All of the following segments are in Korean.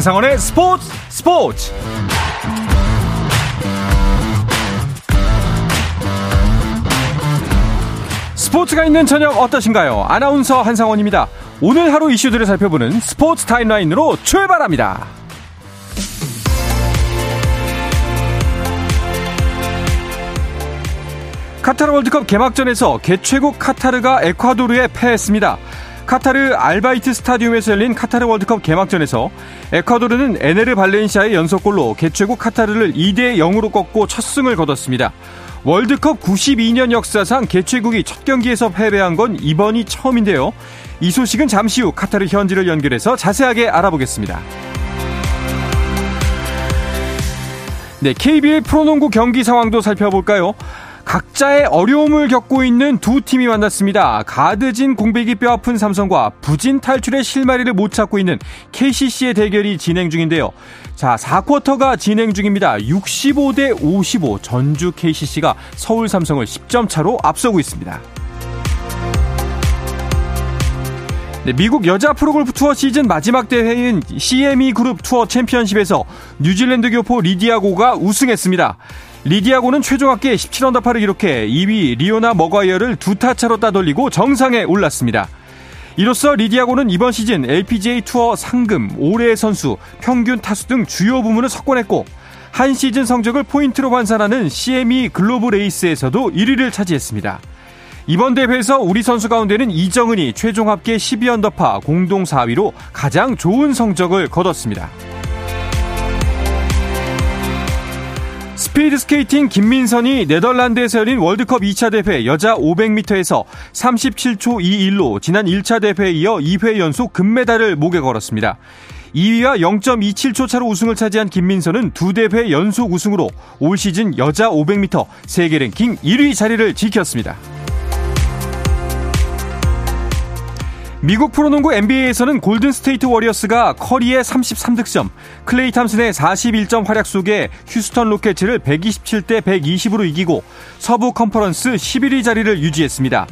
한상원의 스포츠 스포츠 스포츠가 있는 저녁 어떠신가요? 아나운서 한상원입니다. 오늘 하루 이슈들을 살펴보는 스포츠 타임라인으로 출발합니다. 카타르 월드컵 개막전에서 개최국 카타르가 에콰도르에 패했습니다. 카타르 알바이트 스타디움에서 열린 카타르 월드컵 개막전에서 에콰도르는 에네르 발렌시아의 연속골로 개최국 카타르를 2대 0으로 꺾고 첫 승을 거뒀습니다. 월드컵 92년 역사상 개최국이 첫 경기에서 패배한 건 이번이 처음인데요. 이 소식은 잠시 후 카타르 현지를 연결해서 자세하게 알아보겠습니다. 네, KBL 프로농구 경기 상황도 살펴볼까요? 각자의 어려움을 겪고 있는 두 팀이 만났습니다. 가드진 공백이 뼈아픈 삼성과 부진 탈출의 실마리를 못 찾고 있는 KCC의 대결이 진행 중인데요. 자, 4쿼터가 진행 중입니다. 65대 55 전주 KCC가 서울 삼성을 10점 차로 앞서고 있습니다. 네, 미국 여자 프로골프 투어 시즌 마지막 대회인 CME 그룹 투어 챔피언십에서 뉴질랜드 교포 리디아고가 우승했습니다. 리디아고는 최종 합계 17언더파를 기록해 2위 리오나 머과이어를 두 타 차로 따돌리고 정상에 올랐습니다. 이로써 리디아고는 이번 시즌 LPGA 투어 상금, 올해의 선수, 평균 타수 등 주요 부문을 석권했고 한 시즌 성적을 포인트로 환산하는 CME 글로브 레이스에서도 1위를 차지했습니다. 이번 대회에서 우리 선수 가운데는 이정은이 최종 합계 12언더파 공동 4위로 가장 좋은 성적을 거뒀습니다. 스피드 스케이팅 김민선이 네덜란드에서 열린 월드컵 2차 대회 여자 500m에서 37초 21로 지난 1차 대회에 이어 2회 연속 금메달을 목에 걸었습니다. 2위와 0.27초 차로 우승을 차지한 김민선은 두 대회 연속 우승으로 올 시즌 여자 500m 세계 랭킹 1위 자리를 지켰습니다. 미국 프로농구 NBA에서는 골든 스테이트 워리어스가 커리의 33득점, 클레이 탐슨의 41점 활약 속에 휴스턴 로켓츠를 127대 120으로 이기고 서부 컨퍼런스 11위 자리를 유지했습니다.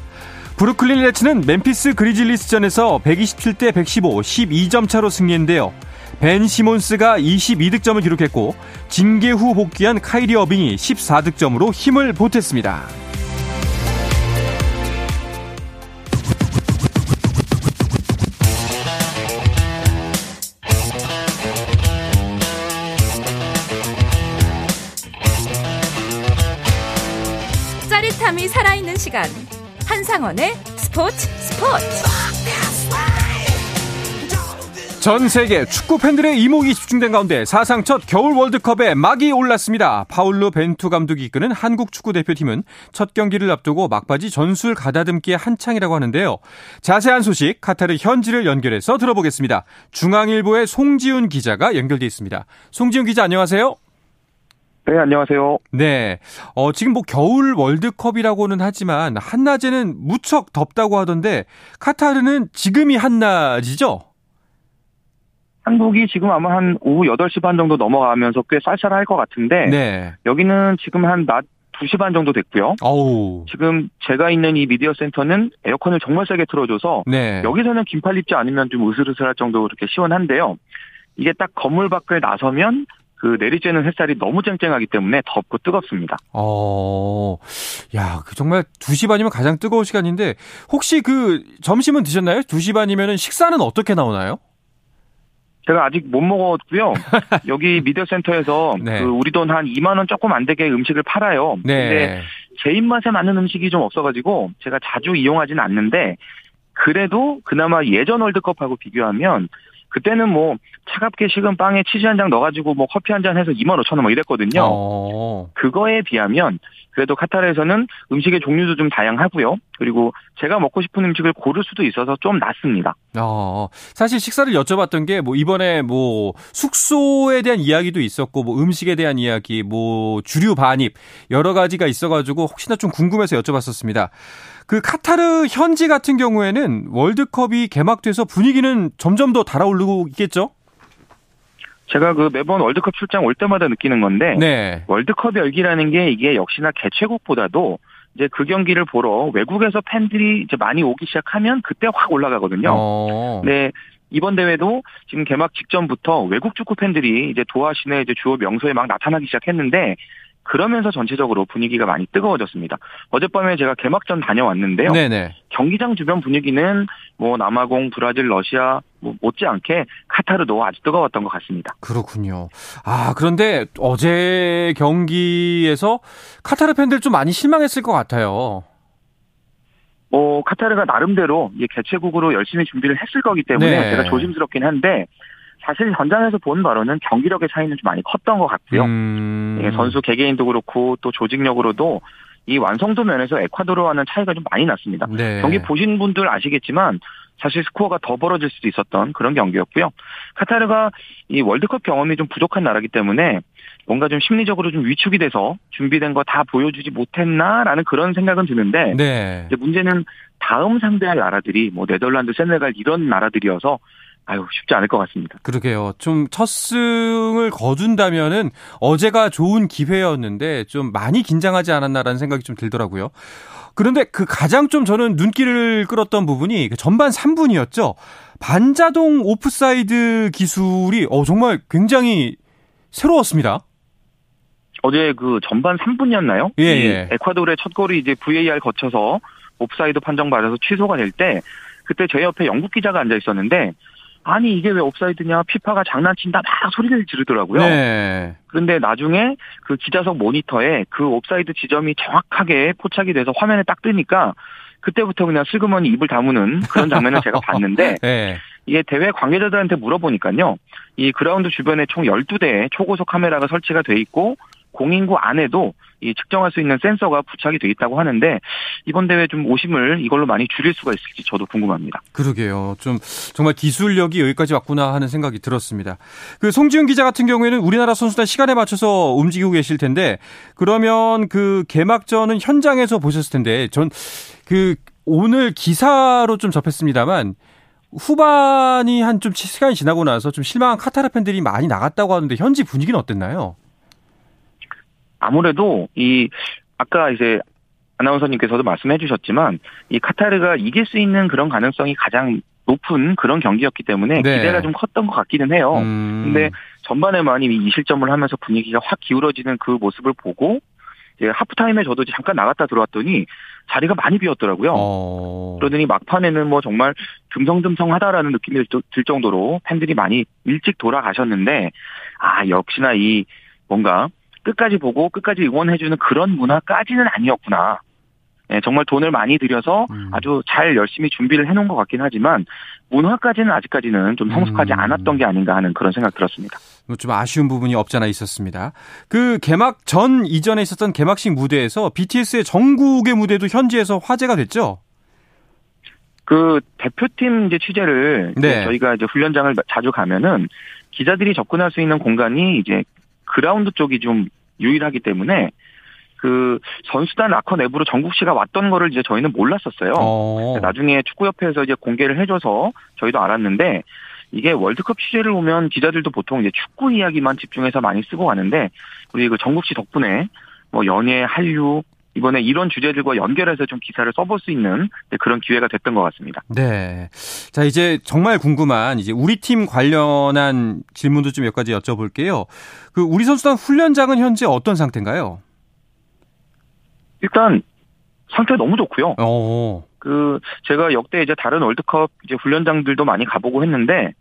브루클린 레츠는 멤피스 그리즐리스전에서 127대 115, 12점 차로 승리했는데요. 벤 시몬스가 22득점을 기록했고 징계 후 복귀한 카이리 어빙이 14득점으로 힘을 보탰습니다. 시간 한상원의 스포츠 스포츠 전 세계 축구 팬들의 이목이 집중된 가운데 사상 첫 겨울 월드컵에 막이 올랐습니다. 파울루 벤투 감독이 이끄는 한국 축구 대표팀은 첫 경기를 앞두고 막바지 전술 가다듬기에 한창이라고 하는데요. 자세한 소식 카타르 현지를 연결해서 들어보겠습니다. 중앙일보의 송지훈 기자가 연결돼 있습니다. 송지훈 기자 안녕하세요. 네, 안녕하세요. 네. 어, 지금 뭐 겨울 월드컵이라고는 하지만 한낮에는 무척 덥다고 하던데 카타르는 지금이 한낮이죠? 한국이 지금 아마 한 오후 8시 반 정도 넘어가면서 꽤 쌀쌀할 것 같은데 네. 여기는 지금 한 낮 2시 반 정도 됐고요. 어우. 지금 제가 있는 이 미디어 센터는 에어컨을 정말 세게 틀어줘서 네. 여기서는 긴팔 입지 않으면 좀 으슬으슬할 정도로 이렇게 시원한데요. 이게 딱 건물 밖을 나서면 그 내리쬐는 햇살이 너무 쨍쨍하기 때문에 덥고 뜨겁습니다. 어, 야, 그 정말 2시 반이면 가장 뜨거운 시간인데, 혹시 그 점심은 드셨나요? 2시 반이면 식사는 어떻게 나오나요? 제가 아직 못 먹었고요. 여기 미디어 센터에서 네. 그 우리 돈 한 2만 원 조금 안 되게 음식을 팔아요. 근데 네. 제 입맛에 맞는 음식이 좀 없어가지고 제가 자주 이용하지는 않는데 그래도 그나마 예전 월드컵하고 비교하면 그때는 뭐 차갑게 식은 빵에 치즈 한 장 넣어가지고 뭐 커피 한 잔 해서 2만 5천 원 뭐 이랬거든요. 어, 그거에 비하면 그래도 카타르에서는 음식의 종류도 좀 다양하고요. 그리고 제가 먹고 싶은 음식을 고를 수도 있어서 좀 낫습니다. 어, 사실 식사를 여쭤봤던 게, 뭐, 이번에 뭐, 숙소에 대한 이야기도 있었고, 뭐, 음식에 대한 이야기, 뭐, 주류 반입, 여러 가지가 있어가지고, 혹시나 좀 궁금해서 여쭤봤었습니다. 그 카타르 현지 같은 경우에는 월드컵이 개막돼서 분위기는 점점 더 달아오르고 있겠죠? 제가 그 매번 월드컵 출장 올 때마다 느끼는 건데 네. 월드컵 열기라는 게 이게 역시나 개최국보다도 이제 그 경기를 보러 외국에서 팬들이 이제 많이 오기 시작하면 그때 확 올라가거든요. 어. 네, 이번 대회도 지금 개막 직전부터 외국 축구 팬들이 이제 도하 시내 이제 주요 명소에 막 나타나기 시작했는데 그러면서 전체적으로 분위기가 많이 뜨거워졌습니다. 어젯밤에 제가 개막전 다녀왔는데요. 네네. 경기장 주변 분위기는 뭐 남아공, 브라질, 러시아 뭐 못지않게 카타르도 아주 뜨거웠던 것 같습니다. 그렇군요. 아 그런데 어제 경기에서 카타르 팬들 좀 많이 실망했을 것 같아요. 뭐 카타르가 나름대로 이 개최국으로 열심히 준비를 했을 거기 때문에 네. 제가 조심스럽긴 한데 사실 현장에서 본 바로는 경기력의 차이는 좀 많이 컸던 것 같고요. 음... 예, 선수 개개인도 그렇고 또 조직력으로도 이 완성도 면에서 에콰도르와는 차이가 좀 많이 났습니다. 네. 경기 보신 분들 아시겠지만 사실 스코어가 더 벌어질 수도 있었던 그런 경기였고요. 카타르가 이 월드컵 경험이 좀 부족한 나라기 때문에 뭔가 좀 심리적으로 좀 위축이 돼서 준비된 거 다 보여주지 못했나라는 그런 생각은 드는데 네. 문제는 다음 상대할 나라들이 뭐 네덜란드, 세네갈 이런 나라들이어서 아유 쉽지 않을 것 같습니다. 그러게요. 좀 첫 승을 거둔다면은 어제가 좋은 기회였는데 좀 많이 긴장하지 않았나라는 생각이 좀 들더라고요. 그런데 그 가장 좀 저는 눈길을 끌었던 부분이 그 전반 3분이었죠. 반자동 오프사이드 기술이 어 정말 굉장히 새로웠습니다. 어제 그 전반 3분이었나요? 예, 예. 에콰도르의 첫 골이 이제 VAR 거쳐서 옵사이드 판정 받아서 취소가 될 때 그때 제 옆에 영국 기자가 앉아 있었는데 아니 이게 왜 옵사이드냐 피파가 장난친다 막 소리를 지르더라고요. 네. 그런데 나중에 그 기자석 모니터에 그 옵사이드 지점이 정확하게 포착이 돼서 화면에 딱 뜨니까 그때부터 그냥 슬그머니 입을 다무는 그런 장면을 제가 봤는데 네. 이게 대회 관계자들한테 물어보니까요. 이 그라운드 주변에 총 12대의 초고속 카메라가 설치가 돼 있고 공인구 안에도 이 측정할 수 있는 센서가 부착이 돼 있다고 하는데 이번 대회 좀 오심을 이걸로 많이 줄일 수가 있을지 저도 궁금합니다. 그러게요. 좀 정말 기술력이 여기까지 왔구나 하는 생각이 들었습니다. 그 송지훈 기자 같은 경우에는 우리나라 선수단 시간에 맞춰서 움직이고 계실 텐데 그러면 그 개막전은 현장에서 보셨을 텐데 전 그 오늘 기사로 좀 접했습니다만 후반이 한 좀 시간이 지나고 나서 좀 실망한 카타르 팬들이 많이 나갔다고 하는데 현지 분위기는 어땠나요? 아무래도 이 아까 이제 아나운서님께서도 말씀해 주셨지만 이 카타르가 이길 수 있는 그런 가능성이 가장 높은 그런 경기였기 때문에 네. 기대가 좀 컸던 것 같기는 해요. 음. 근데 전반에만 이미 이 실점을 하면서 분위기가 확 기울어지는 그 모습을 보고 이제 하프타임에 저도 잠깐 나갔다 들어왔더니 자리가 많이 비었더라고요. 어. 그러더니 막판에는 뭐 정말 듬성듬성하다라는 느낌이 들- 들 정도로 팬들이 많이 일찍 돌아가셨는데 아 역시나 이 뭔가 끝까지 보고 끝까지 응원해주는 그런 문화까지는 아니었구나. 예, 정말 돈을 많이 들여서 음. 아주 잘 열심히 준비를 해놓은 것 같긴 하지만 문화까지는 아직까지는 좀 성숙하지 음. 않았던 게 아닌가 하는 그런 생각 들었습니다. 뭐좀 아쉬운 부분이 없잖아 있었습니다. 그 개막 전 이전에 있었던 개막식 무대에서 BTS의 전국의 무대도 현지에서 화제가 됐죠. 그 대표팀 이제 취재를 네. 저희가 이제 훈련장을 자주 가면은 기자들이 접근할 수 있는 공간이 이제 그라운드 쪽이 좀 유일하기 때문에 그 선수단 라커 내부로 정국 씨가 왔던 거를 이제 저희는 몰랐었어요. 어. 나중에 축구협회에서 이제 공개를 해줘서 저희도 알았는데 이게 월드컵 취재를 오면 기자들도 보통 이제 축구 이야기만 집중해서 많이 쓰고 가는데 우리 그 정국 씨 덕분에 뭐 연예, 한류 이번에 이런 주제들과 연결해서 좀 기사를 써볼 수 있는 그런 기회가 됐던 것 같습니다. 네. 자, 이제 정말 궁금한 이제 우리 팀 관련한 질문도 좀 몇 가지 여쭤볼게요. 그 우리 선수단 훈련장은 현재 어떤 상태인가요? 일단 상태 너무 좋고요. 어. 그 제가 역대 이제 다른 월드컵 이제 훈련장들도 많이 가보고 했는데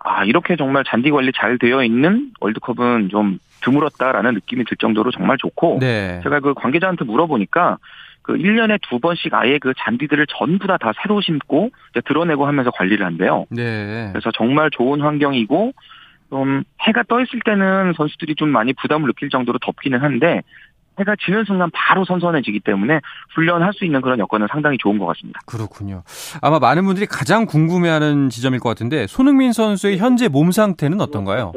아 이렇게 정말 잔디 관리 잘 되어 있는 월드컵은 좀 드물었다라는 느낌이 들 정도로 정말 좋고 네. 제가 그 관계자한테 물어보니까 그 1년에 두 번씩 아예 그 잔디들을 전부 다 다 새로 심고 이제 드러내고 하면서 관리를 한대요. 네. 그래서 정말 좋은 환경이고 좀 해가 떠 있을 때는 선수들이 좀 많이 부담을 느낄 정도로 덥기는 한데 해가 지는 순간 바로 선선해지기 때문에 훈련할 수 있는 그런 여건은 상당히 좋은 것 같습니다. 그렇군요. 아마 많은 분들이 가장 궁금해하는 지점일 것 같은데 손흥민 선수의 현재 몸 상태는 어떤가요?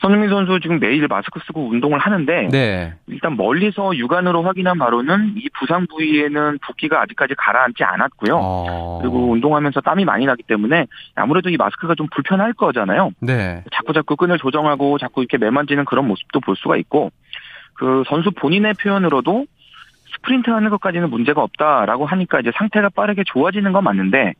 손흥민 선수 지금 매일 마스크 쓰고 운동을 하는데 네. 일단 멀리서 육안으로 확인한 바로는 이 부상 부위에는 붓기가 아직까지 가라앉지 않았고요. 어. 그리고 운동하면서 땀이 많이 나기 때문에 아무래도 이 마스크가 좀 불편할 거잖아요. 네. 자꾸 자꾸 끈을 조정하고 자꾸 이렇게 매만지는 그런 모습도 볼 수가 있고 그 선수 본인의 표현으로도 스프린트 하는 것까지는 문제가 없다라고 하니까 이제 상태가 빠르게 좋아지는 건 맞는데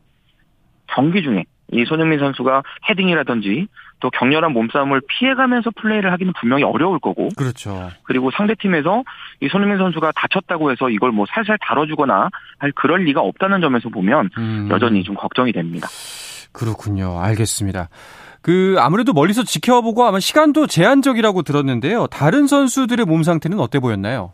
경기 중에 이 손흥민 선수가 헤딩이라든지 또 격렬한 몸싸움을 피해가면서 플레이를 하기는 분명히 어려울 거고. 그렇죠. 그리고 상대팀에서 이 손흥민 선수가 다쳤다고 해서 이걸 뭐 살살 다뤄주거나 할 그럴 리가 없다는 점에서 보면 음. 여전히 좀 걱정이 됩니다. 그렇군요. 알겠습니다. 그 아무래도 멀리서 지켜보고 아마 시간도 제한적이라고 들었는데요. 다른 선수들의 몸 상태는 어때 보였나요?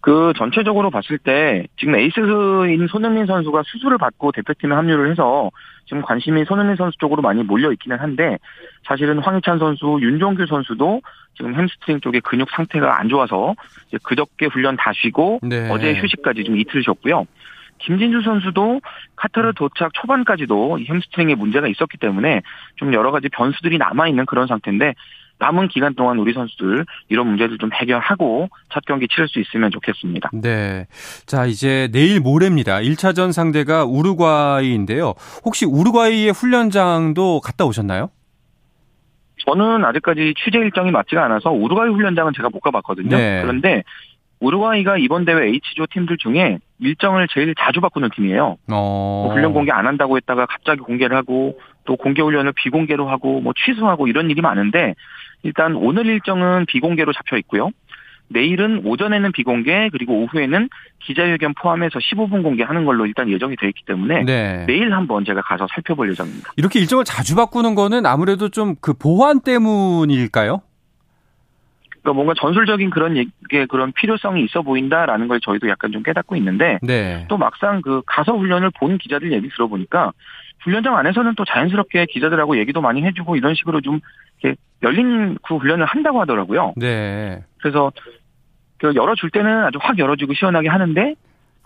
그 전체적으로 봤을 때 지금 에이스인 손흥민 선수가 수술을 받고 대표팀에 합류를 해서 지금 관심이 손흥민 선수 쪽으로 많이 몰려 있기는 한데 사실은 황희찬 선수, 윤종규 선수도 지금 햄스트링 쪽에 근육 상태가 안 좋아서 그저께 훈련 다 쉬고 네. 어제 휴식까지 좀 이틀 쉬었고요. 김진주 선수도 카타르 도착 초반까지도 햄스트링에 문제가 있었기 때문에 좀 여러 가지 변수들이 남아 있는 그런 상태인데 남은 기간 동안 우리 선수들 이런 문제들 좀 해결하고 첫 경기 치를 수 있으면 좋겠습니다. 네. 자, 이제 내일 모레입니다. 1차전 상대가 우루과이인데요. 혹시 우루과이의 훈련장도 갔다 오셨나요? 저는 아직까지 취재 일정이 맞지가 않아서 우루과이 훈련장은 제가 못 가봤거든요. 네. 그런데 우루과이가 이번 대회 H조 팀들 중에 일정을 제일 자주 바꾸는 팀이에요. 어. 뭐 훈련 공개 안 한다고 했다가 갑자기 공개를 하고 또 공개 훈련을 비공개로 하고 뭐 취소하고 이런 일이 많은데 일단 오늘 일정은 비공개로 잡혀 있고요. 내일은 오전에는 비공개 그리고 오후에는 기자회견 포함해서 15분 공개하는 걸로 일단 예정이 돼 있기 때문에 네. 내일 한번 제가 가서 살펴볼 예정입니다. 이렇게 일정을 자주 바꾸는 거는 아무래도 좀 그 보완 때문일까요? 그러니까 뭔가 전술적인 그런 얘기에 그런 필요성이 있어 보인다라는 걸 저희도 약간 좀 깨닫고 있는데 네. 또 막상 그 가서 훈련을 본 기자들 얘기 들어보니까 훈련장 안에서는 또 자연스럽게 기자들하고 얘기도 많이 해주고 이런 식으로 좀 이렇게 열린 그 훈련을 한다고 하더라고요. 네. 그래서 그 열어줄 때는 아주 확 열어주고 시원하게 하는데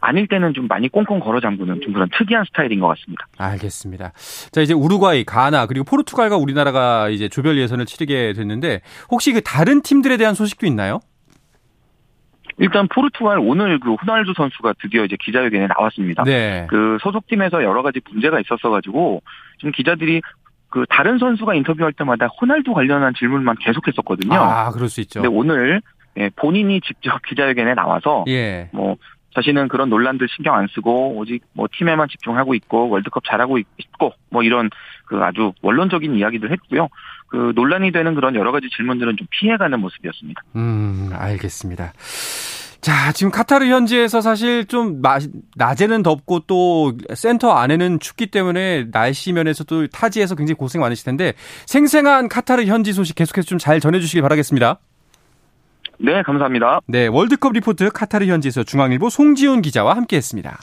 아닐 때는 좀 많이 꽁꽁 걸어 잠그는 좀 그런 특이한 스타일인 것 같습니다. 알겠습니다. 자, 이제 우루과이, 가나, 그리고 포르투갈과 우리나라가 이제 조별 예선을 치르게 됐는데 혹시 그 다른 팀들에 대한 소식도 있나요? 일단 포르투갈 오늘 그 호날두 선수가 드디어 이제 기자회견에 나왔습니다. 네. 그 소속팀에서 여러 가지 문제가 있었어 가지고 지금 기자들이 그 다른 선수가 인터뷰할 때마다 호날두 관련한 질문만 계속했었거든요. 아, 그럴 수 있죠. 근데 오늘 예, 본인이 직접 기자회견에 나와서 예. 뭐 자신은 그런 논란들 신경 안 쓰고 오직 뭐 팀에만 집중하고 있고 월드컵 잘하고 있고 뭐 이런 그 아주 원론적인 이야기들 했고요. 그 논란이 되는 그런 여러 가지 질문들은 좀 피해가는 모습이었습니다. 음, 알겠습니다. 자, 지금 카타르 현지에서 사실 좀 낮에는 덥고 또 센터 안에는 춥기 때문에 날씨 면에서도 타지에서 굉장히 고생 많으실 텐데 생생한 카타르 현지 소식 계속해서 좀 잘 전해주시기 바라겠습니다. 네, 감사합니다. 네, 월드컵 리포트 카타르 현지에서 중앙일보 송지훈 기자와 함께했습니다.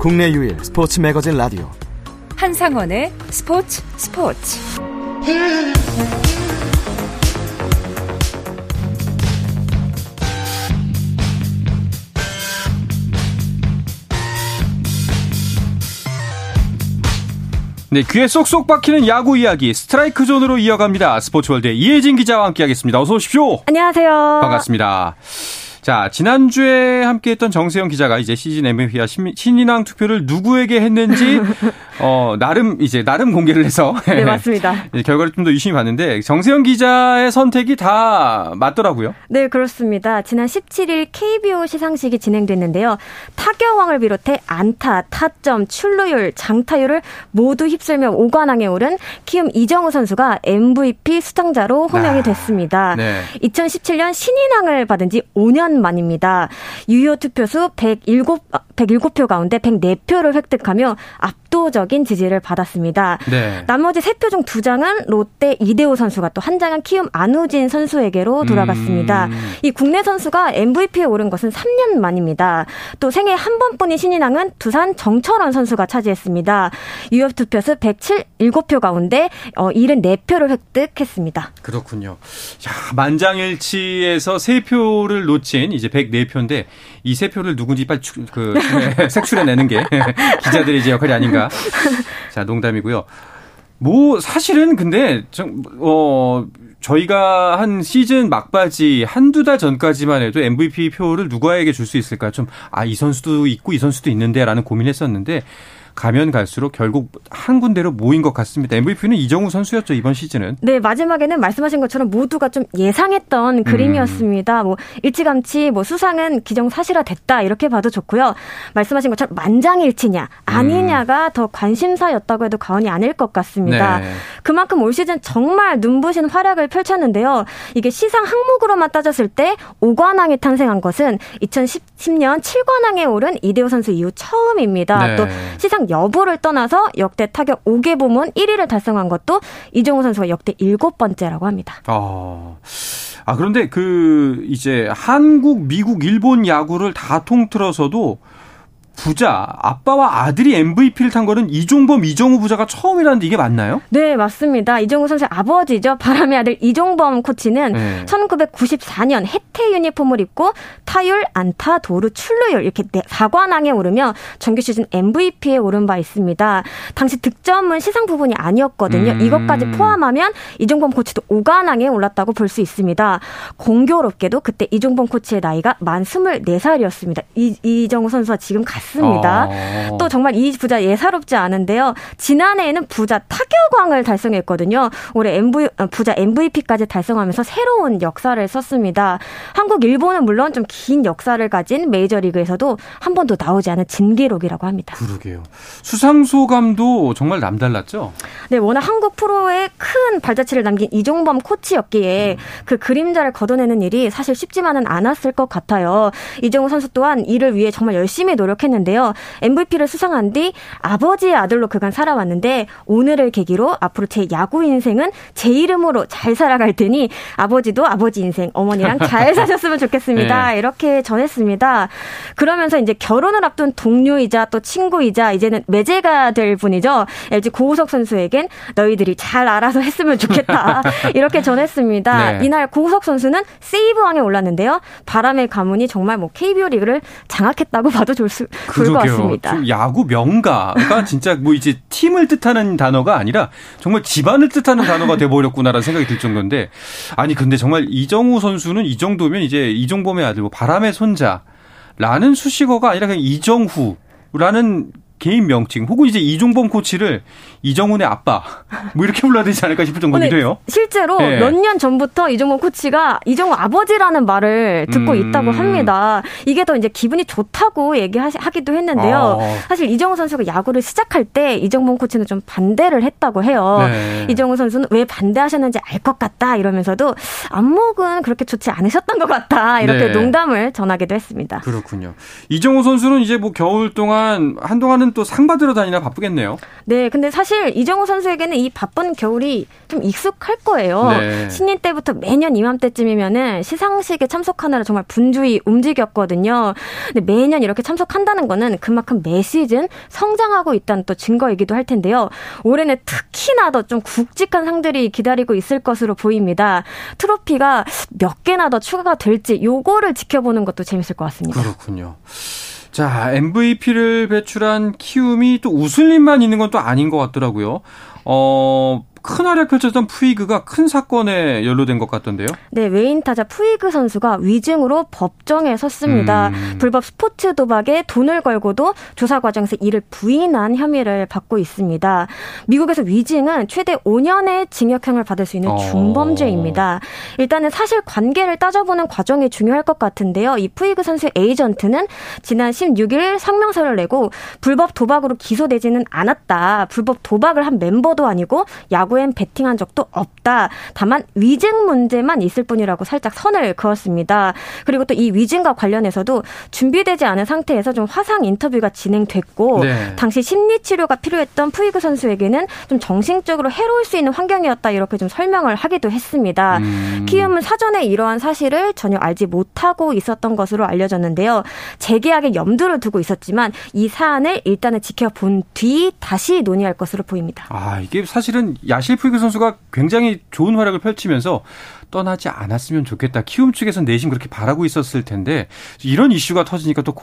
국내 유일 스포츠 매거진 라디오 한상원의 스포츠 스포츠 네, 귀에 쏙쏙 박히는 야구 이야기 스트라이크 존으로 이어갑니다. 스포츠월드의 이혜진 기자와 함께하겠습니다. 어서 오십시오. 안녕하세요. 반갑습니다. 자, 지난주에 함께 했던 정세영 기자가 이제 시즌 MVP와 신인왕 투표를 누구에게 했는지, 어, 나름, 이제, 나름 공개를 해서. 네, 맞습니다. 결과를 좀 더 유심히 봤는데, 정세영 기자의 선택이 다 맞더라고요. 네, 그렇습니다. 지난 17일 KBO 시상식이 진행됐는데요. 타격왕을 비롯해 안타, 타점, 출루율, 장타율을 모두 휩쓸며 5관왕에 오른 키움 이정우 선수가 MVP 수상자로 호명이 아, 됐습니다. 네. 2017년 신인왕을 받은 지 5년 만입니다. 유효 투표수 107, 107표 가운데 104표를 획득하며 압도적 인 지지를 받았습니다. 네. 나머지 3표 중 2장은 롯데 이대호 선수가 또 한 장은 키움 안우진 선수에게로 돌아갔습니다. 음. 이 국내 선수가 MVP에 오른 것은 3년 만입니다. 또 생애 한 번뿐인 신인왕은 두산 정철원 선수가 차지했습니다. 유효 투표수 107, 7표 가운데 어, 74표를 획득했습니다. 그렇군요. 자, 만장일치에서 3표를 놓친 이제 104표인데 이 3표를 누군지 빨리 그 색출해내는 게 기자들의 이제 역할이 아닌가. 자, 농담이고요. 뭐 사실은 근데 어 저희가 한 시즌 막바지 한두 달 전까지만 해도 MVP 표를 누구에게 줄 수 있을까 좀 아 이 선수도 있고 이 선수도 있는데 라는 고민했었는데 가면 갈수록 결국 한 군데로 모인 것 같습니다. MVP는 이정우 선수였죠 이번 시즌은. 네 마지막에는 말씀하신 것처럼 모두가 좀 예상했던 그림이었습니다. 음. 뭐 일찌감치 뭐 수상은 기정사실화 됐다 이렇게 봐도 좋고요. 말씀하신 것처럼 만장일치냐 아니냐가 음. 더 관심사였다고 해도 과언이 아닐 것 같습니다. 네. 그만큼 올 시즌 정말 눈부신 활약을 펼쳤는데요. 이게 시상 항목으로만 따졌을 때 5관왕이 탄생한 것은 2010년 7관왕에 오른 이대호 선수 이후 처음입니다. 네. 또 시상 여부를 떠나서 역대 타격 5개 부문 1위를 달성한 것도 이종우 선수가 역대 7번째라고 합니다. 아. 아, 그런데 그, 이제 한국, 미국, 일본 야구를 다 통틀어서도 부자, 아빠와 아들이 MVP를 탄 거는 이종범, 이정우 부자가 처음이라는데 이게 맞나요? 네, 맞습니다. 이정우 선수의 아버지죠. 바람의 아들 이종범 코치는 네. 1994년 혜태 유니폼을 입고 타율, 안타, 도루, 출루율 이렇게 4관왕에 네, 오르며 정규 시즌 MVP에 오른 바 있습니다. 당시 득점은 시상 부분이 아니었거든요. 음. 이것까지 포함하면 이종범 코치도 5관왕에 올랐다고 볼 수 있습니다. 공교롭게도 그때 이종범 코치의 나이가 만 24살이었습니다. 이, 이정우 선수와 지금 같 같습니다. 어. 또 정말 이 부자 예사롭지 않은데요. 지난해에는 부자 타격왕을 달성했거든요. 올해 MV, 어, 부자 MVP까지 달성하면서 새로운 역사를 썼습니다. 한국, 일본은 물론 좀 긴 역사를 가진 메이저리그에서도 한 번도 나오지 않은 진기록이라고 합니다. 그러게요. 수상 소감도 정말 남달랐죠? 네, 워낙 한국 프로에 큰 발자취를 남긴 이종범 코치였기에 음. 그 그림자를 걷어내는 일이 사실 쉽지만은 않았을 것 같아요. 이종우 선수 또한 이를 위해 정말 열심히 노력했는데 했는데요. MVP를 수상한 뒤 아버지의 아들로 그간 살아왔는데 오늘을 계기로 앞으로 제 야구 인생은 제 이름으로 잘 살아갈 테니 아버지도 아버지 인생, 어머니랑 잘 사셨으면 좋겠습니다. 네. 이렇게 전했습니다. 그러면서 이제 결혼을 앞둔 동료이자 또 친구이자 이제는 매제가 될 분이죠. LG 고우석 선수에겐 너희들이 잘 알아서 했으면 좋겠다. 이렇게 전했습니다. 네. 이날 고우석 선수는 세이브왕에 올랐는데요. 바람의 가문이 정말 뭐 KBO 리그를 장악했다고 봐도 좋을 수, 같습니다. 야구 명가가 진짜 뭐 이제 팀을 뜻하는 단어가 아니라 정말 집안을 뜻하는 단어가 돼버렸구나라는 생각이 들 정도인데 아니 근데 정말 이정우 선수는 이 정도면 이제 이종범의 아들 뭐 바람의 손자 라는 수식어가 아니라 그냥 이정후라는 개인 명칭 혹은 이제 이종범 코치를 이정훈의 아빠 뭐 이렇게 불러야 되지 않을까 싶을 정도이기도 해요. 실제로 네. 몇년 전부터 이종범 코치가 이정훈 아버지라는 말을 듣고 음. 있다고 합니다. 이게 더 이제 기분이 좋다고 얘기하기도 했는데요. 아. 사실 이정훈 선수가 야구를 시작할 때 이정범 코치는 좀 반대를 했다고 해요. 네. 이정훈 선수는 왜 반대하셨는지 알 것 같다 이러면서도 안목은 그렇게 좋지 않으셨던 것 같다 이렇게 네. 농담을 전하기도 했습니다. 그렇군요. 이정훈 선수는 이제 뭐 겨울 동안 한동안은 또 상 받으러 다니나 바쁘겠네요. 네, 근데 사실 이정우 선수에게는 이 바쁜 겨울이 좀 익숙할 거예요. 네. 신인 때부터 매년 이맘때쯤이면은 시상식에 참석하느라 정말 분주히 움직였거든요. 근데 매년 이렇게 참석한다는 거는 그만큼 매 시즌 성장하고 있다는 또 증거이기도 할 텐데요. 올해는 특히나 더 좀 굵직한 상들이 기다리고 있을 것으로 보입니다. 트로피가 몇 개나 더 추가가 될지 요거를 지켜보는 것도 재밌을 것 같습니다. 그렇군요. 자, MVP를 배출한 키움이 또 웃을 일만 있는 건 또 아닌 것 같더라고요. 어, 큰 활약 펼쳤던 푸이그가 큰 사건에 연루된 것 같던데요. 네, 외인 타자 푸이그 선수가 위증으로 법정에 섰습니다. 음. 불법 스포츠 도박에 돈을 걸고도 조사 과정에서 이를 부인한 혐의를 받고 있습니다. 미국에서 위증은 최대 5년의 징역형을 받을 수 있는 어. 중범죄입니다. 일단은 사실 관계를 따져보는 과정이 중요할 것 같은데요. 이 푸이그 선수의 에이전트는 지난 16일 성명서를 내고 불법 도박으로 기소되지는 않았다. 불법 도박을 한 멤버도 아니고 야구 야구엔 베팅한 적도 없다. 다만 위증 문제만 있을 뿐이라고 살짝 선을 그었습니다. 그리고 또 이 위증과 관련해서도 준비되지 않은 상태에서 좀 화상 인터뷰가 진행됐고 네. 당시 심리 치료가 필요했던 푸이그 선수에게는 좀 정신적으로 해로울 수 있는 환경이었다 이렇게 좀 설명을 하기도 했습니다. 음. 키움은 사전에 이러한 사실을 전혀 알지 못하고 있었던 것으로 알려졌는데요. 재계약에 염두를 두고 있었지만 이 사안을 일단은 지켜본 뒤 다시 논의할 것으로 보입니다. 아 이게 사실은 야심 실프리그 선수가 굉장히 좋은 활약을 펼치면서 떠나지 않았으면 좋겠다. 키움 측에서 내심 그렇게 바라고 있었을 텐데 이런 이슈가 터지니까 또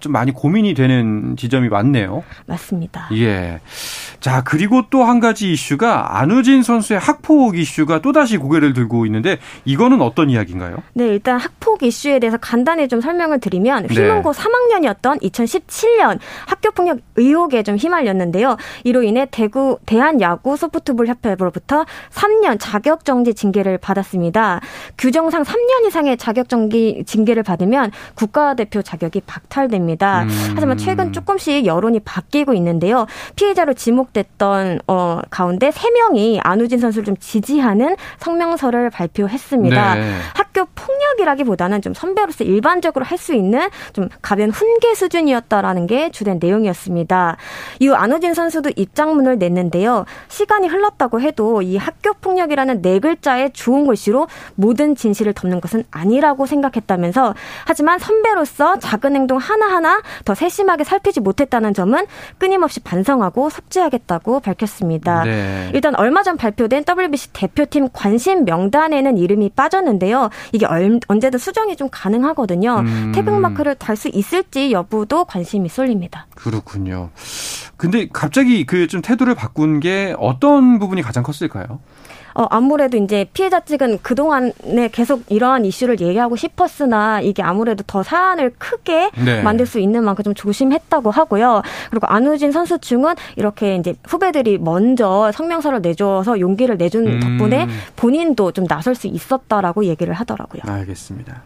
좀 많이 고민이 되는 지점이 많네요. 맞습니다. 예. 자, 그리고 또 한 가지 이슈가 안우진 선수의 학폭 이슈가 또다시 고개를 들고 있는데 이거는 어떤 이야기인가요? 네, 일단 학폭 이슈에 대해서 간단히 좀 설명을 드리면 휘문고 네. 3학년이었던 2017년 학교폭력 의혹에 좀 휘말렸는데요. 이로 인해 대구 대한야구 소프트볼 협회로부터 3년 자격정지 징계를 받았습니다. 규정상 3년 이상의 자격정지 징계를 받으면 국가대표 자격이 박탈됩니다. 음. 하지만 최근 조금씩 여론이 바뀌고 있는데요. 피해자로 지목됐던 어, 가운데 3명이 안우진 선수를 좀 지지하는 성명서를 발표했습니다. 네. 학교 폭 력이라기보다는 좀 선배로서 일반적으로 할 수 있는 좀 가벼운 훈계 수준이었다라는 게 주된 내용이었습니다. 이후 안우진 선수도 입장문을 냈는데요. 시간이 흘렀다고 해도 이 학교 폭력이라는 네 글자의 좋은 글씨로 모든 진실을 덮는 것은 아니라고 생각했다면서 하지만 선배로서 작은 행동 하나하나 더 세심하게 살피지 못했다는 점은 끊임없이 반성하고 속죄하겠다고 밝혔습니다. 네. 일단 얼마 전 발표된 WBC 대표팀 관심 명단에는 이름이 빠졌는데요. 이게 언제든 수정이 좀 가능하거든요. 음. 태극 마크를 달 수 있을지 여부도 관심이 쏠립니다. 그렇군요. 근데 갑자기 그 좀 태도를 바꾼 게 어떤 부분이 가장 컸을까요? 어, 아무래도 이제 피해자 측은 그동안에 계속 이러한 이슈를 얘기하고 싶었으나 이게 아무래도 더 사안을 크게 네. 만들 수 있는 만큼 좀 조심했다고 하고요. 그리고 안우진 선수 측은 이렇게 이제 후배들이 먼저 성명서를 내줘서 용기를 내준 음. 덕분에 본인도 좀 나설 수 있었다라고 얘기를 하더라고요. 알겠습니다.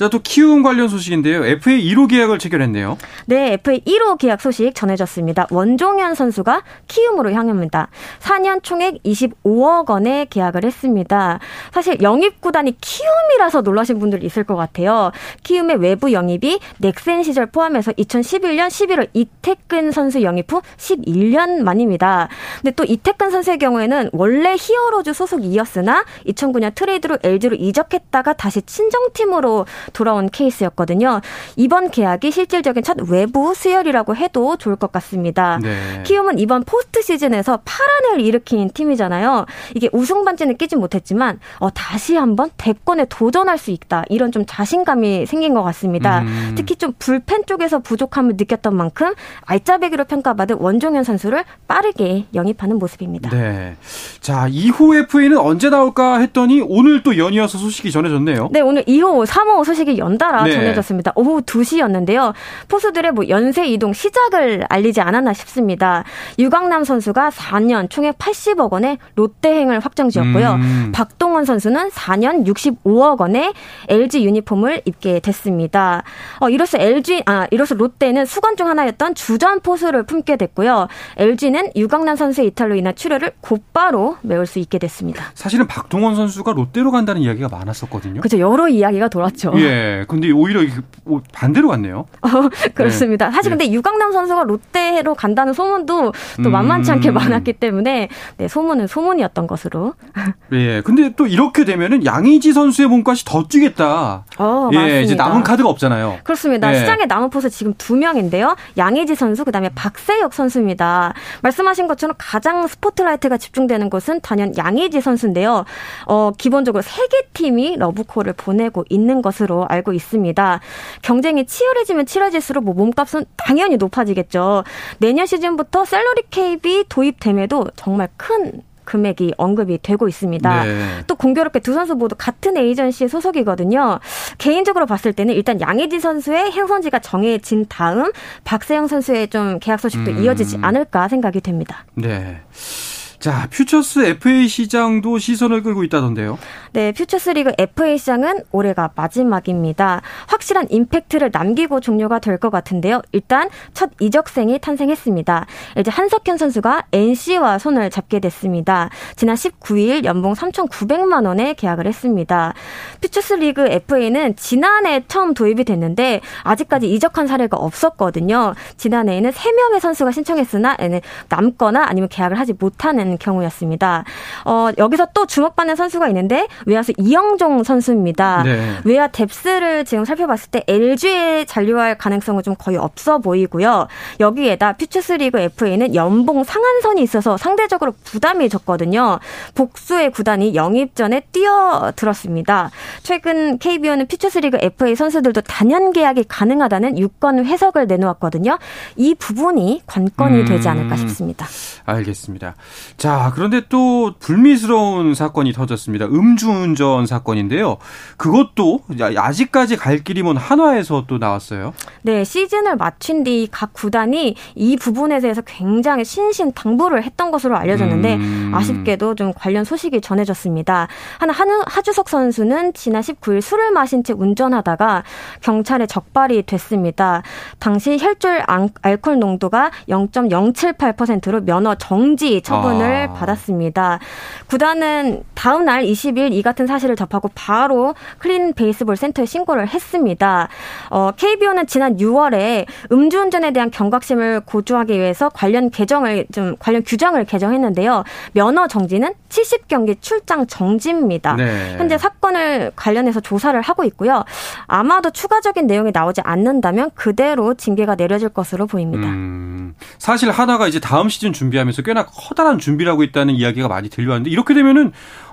자, 또 키움 관련 소식인데요. FA 1호 계약을 체결했네요. 네, FA 1호 계약 소식 전해졌습니다. 원종현 선수가 키움으로 향합니다. 4년 총액 25억 원에 계약을 했습니다. 사실 영입 구단이 키움이라서 놀라신 분들 있을 것 같아요. 키움의 외부 영입이 넥센 시절 포함해서 2011년 11월 이택근 선수 영입 후 11년 만입니다. 근데 또 이택근 선수의 경우에는 원래 히어로즈 소속이었으나 2009년 트레이드로 LG로 이적했다가 다시 친정팀으로 돌아온 케이스였거든요. 이번 계약이 실질적인 첫 외부 수혈이라고 해도 좋을 것 같습니다. 네. 키움은 이번 포스트 시즌에서 파란을 일으킨 팀이잖아요. 이게 우승 반지는 끼지 못했지만 어, 다시 한번 대권에 도전할 수 있다. 이런 좀 자신감이 생긴 것 같습니다. 음. 특히 좀 불펜 쪽에서 부족함을 느꼈던 만큼 알짜배기로 평가받은 원종현 선수를 빠르게 영입하는 모습입니다. 네. 자, 2호 FA는 언제 나올까 했더니 오늘 또 연이어서 소식이 전해졌네요. 네, 오늘 2호, 3호 소식 소식이 연달아 네. 전해졌습니다. 오후 2시였는데요. 포수들의 뭐 연쇄 이동 시작을 알리지 않았나 싶습니다. 유강남 선수가 4년 총액 80억 원의 롯데행을 확정 지었고요. 음. 박동원 선수는 4년 65억 원의 LG 유니폼을 입게 됐습니다. 어, 이로써 LG 아 이로써 롯데는 수건 중 하나였던 주전 포수를 품게 됐고요. LG는 유강남 선수의 이탈로 인한 출혈을 곧바로 메울 수 있게 됐습니다. 사실은 박동원 선수가 롯데로 간다는 이야기가 많았었거든요. 그렇죠. 여러 이야기가 돌았죠. 예. 네. 근데 오히려 반대로 갔네요. 어, 그렇습니다. 네. 사실 근데 유강남 선수가 롯데로 간다는 소문도 또 음. 만만치 않게 많았기 때문에 네, 소문은 소문이었던 것으로. 예. 근데 또 이렇게 되면은 양의지 선수의 몸값이 더 뛰겠다. 어, 예, 맞습니다. 이제 남은 카드가 없잖아요. 그렇습니다. 예. 시장에 남은 포수 지금 두 명인데요. 양의지 선수 그다음에 박세혁 선수입니다. 말씀하신 것처럼 가장 스포트라이트가 집중되는 것은 단연 양의지 선수인데요. 어, 기본적으로 세 개 팀이 러브콜을 보내고 있는 것으로 알고 있습니다. 경쟁이 치열해지면 치열해질수록 뭐 몸값은 당연히 높아지겠죠. 내년 시즌부터 샐러리 캡이 도입됨에도 정말 큰 금액이 언급이 되고 있습니다. 네. 또 공교롭게 두 선수 모두 같은 에이전시의 소속이거든요. 개인적으로 봤을 때는 일단 양의지 선수의 행선지가 정해진 다음 박세영 선수의 좀 계약 소식도 음. 이어지지 않을까 생각이 됩니다. 네. 자, 퓨처스 FA 시장도 시선을 끌고 있다던데요. 네, 퓨처스 리그 FA 시장은 올해가 마지막입니다. 확실한 임팩트를 남기고 종료가 될 것 같은데요. 일단 첫 이적생이 탄생했습니다. 이제 한석현 선수가 NC와 손을 잡게 됐습니다. 지난 19일 연봉 3,900만 원에 계약을 했습니다. 퓨처스 리그 FA는 지난해 처음 도입이 됐는데 아직까지 이적한 사례가 없었거든요. 지난해에는 3명의 선수가 신청했으나 남거나 아니면 계약을 하지 못하는 경우였습니다. 어, 여기서 또 주목받는 선수가 있는데 외야수 이영종 선수입니다. 네. 외야 뎁스를 지금 살펴봤을 때 LG에 잔류할 가능성은 좀 거의 없어 보이고요. 여기에다 퓨처스리그 FA는 연봉 상한선이 있어서 상대적으로 부담이 적거든요. 복수의 구단이 영입 전에 뛰어들었습니다. 최근 KBO는 퓨처스리그 FA 선수들도 단연 계약이 가능하다는 유권 해석을 내놓았거든요. 이 부분이 관건이 음, 되지 않을까 싶습니다. 알겠습니다. 자, 그런데 또 불미스러운 사건이 터졌습니다. 음주운전 사건인데요. 그것도 아직까지 갈 길이 먼 한화에서 또 나왔어요. 네, 시즌을 마친 뒤 각 구단이 이 부분에 대해서 굉장히 신신 당부를 했던 것으로 알려졌는데 음. 아쉽게도 좀 관련 소식이 전해졌습니다. 하나 한우, 하주석 선수는 지난 19일 술을 마신 채 운전하다가 경찰에 적발이 됐습니다. 당시 혈중 알코올 농도가 0.078%로 면허 정지 처분을 아. 받았습니다. 구단은 다음 날 20일 이 같은 사실을 접하고 바로 클린 베이스볼 센터에 신고를 했습니다. 어, KBO는 지난 6월에 음주운전에 대한 경각심을 고조하기 위해서 관련 개정을 좀 관련 규정을 개정했는데요. 면허 정지는 70경기 출장 정지입니다. 네. 현재 사건을 관련해서 조사를 하고 있고요. 아마도 추가적인 내용이 나오지 않는다면 그대로 징계가 내려질 것으로 보입니다. 음, 사실 하나가 이제 다음 시즌 준비하면서 꽤나 커다란 준비를 하고 있다는 이야기가 많이 들려왔는데 이렇게 되면은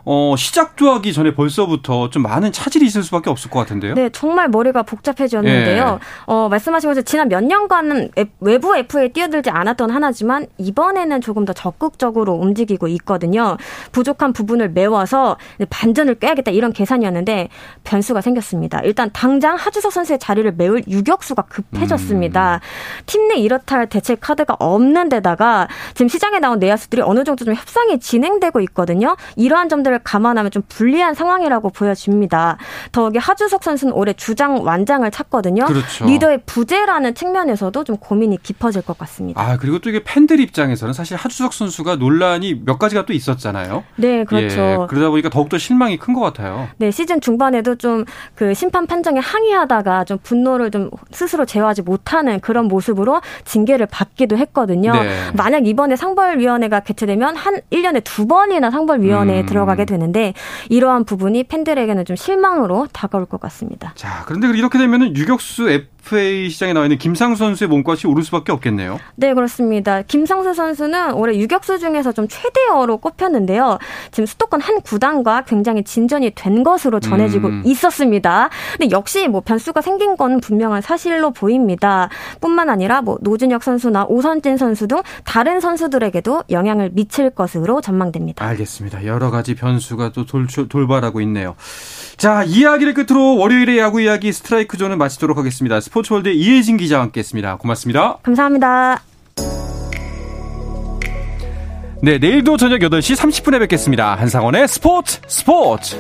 어, 시작도 하기 전에 벌써부터 좀 많은 차질이 있을 수밖에 없을 것 같은데요. 네, 정말 머리가 복잡해졌는데요. 예. 어, 말씀하신 것처럼 지난 몇 년간은 외부 FA에 뛰어들지 않았던 하나지만 이번에는 조금 더 적극적으로 움직이고 있거든요. 부족한 부분을 메워서 반전을 꾀야겠다 이런 계산이었는데 변수가 생겼습니다. 일단 당장 하주석 선수의 자리를 메울 유격수가 급해졌습니다. 음. 팀내 이렇다 할 대책 카드가 없는 데다가 지금 시장에 나온 내야수들이 어느 정도 좀 협상이 진행되고 있거든요. 이러한 점들을 점을 감안하면 좀 불리한 상황이라고 보여집니다. 더욱이 하주석 선수는 올해 주장 완장을 찾거든요. 그렇죠. 리더의 부재라는 측면에서도 좀 고민이 깊어질 것 같습니다. 아 그리고 또 이게 팬들 입장에서는 사실 하주석 선수가 논란이 몇 가지가 또 있었잖아요. 네, 그렇죠. 예, 그러다 보니까 더욱더 실망이 큰 것 같아요. 네, 시즌 중반에도 좀 그 심판 판정에 항의하다가 좀 분노를 좀 스스로 제어하지 못하는 그런 모습으로 징계를 받기도 했거든요. 네. 만약 이번에 상벌위원회가 개최되면 한 1년에 두 번이나 상벌위원회에 음. 들어가게 되는데 이러한 부분이 팬들에게는 좀 실망으로 다가올 것 같습니다. 자, 그런데 이렇게 되면은 유격수 FA 시장에 나와 있는 김상수 선수의 몸값이 오를 수밖에 없겠네요. 네, 그렇습니다. 김상수 선수는 올해 유격수 중에서 좀 최대어로 꼽혔는데요. 지금 수도권 한 구단과 굉장히 진전이 된 것으로 전해지고 음. 있었습니다. 근데 역시 뭐 변수가 생긴 건 분명한 사실로 보입니다. 뿐만 아니라 뭐 노준혁 선수나 오선진 선수 등 다른 선수들에게도 영향을 미칠 것으로 전망됩니다. 알겠습니다. 여러 가지 변수가 또 돌, 돌발하고 있네요. 자, 이야기를 끝으로 월요일의 야구 이야기 스트라이크 존을 마치도록 하겠습니다. 스포츠월드 이혜진 기자와 함께했습니다. 고맙습니다. 감사합니다. 네, 내일도 저녁 8시 30분에 뵙겠습니다. 한상원의 스포츠 스포츠.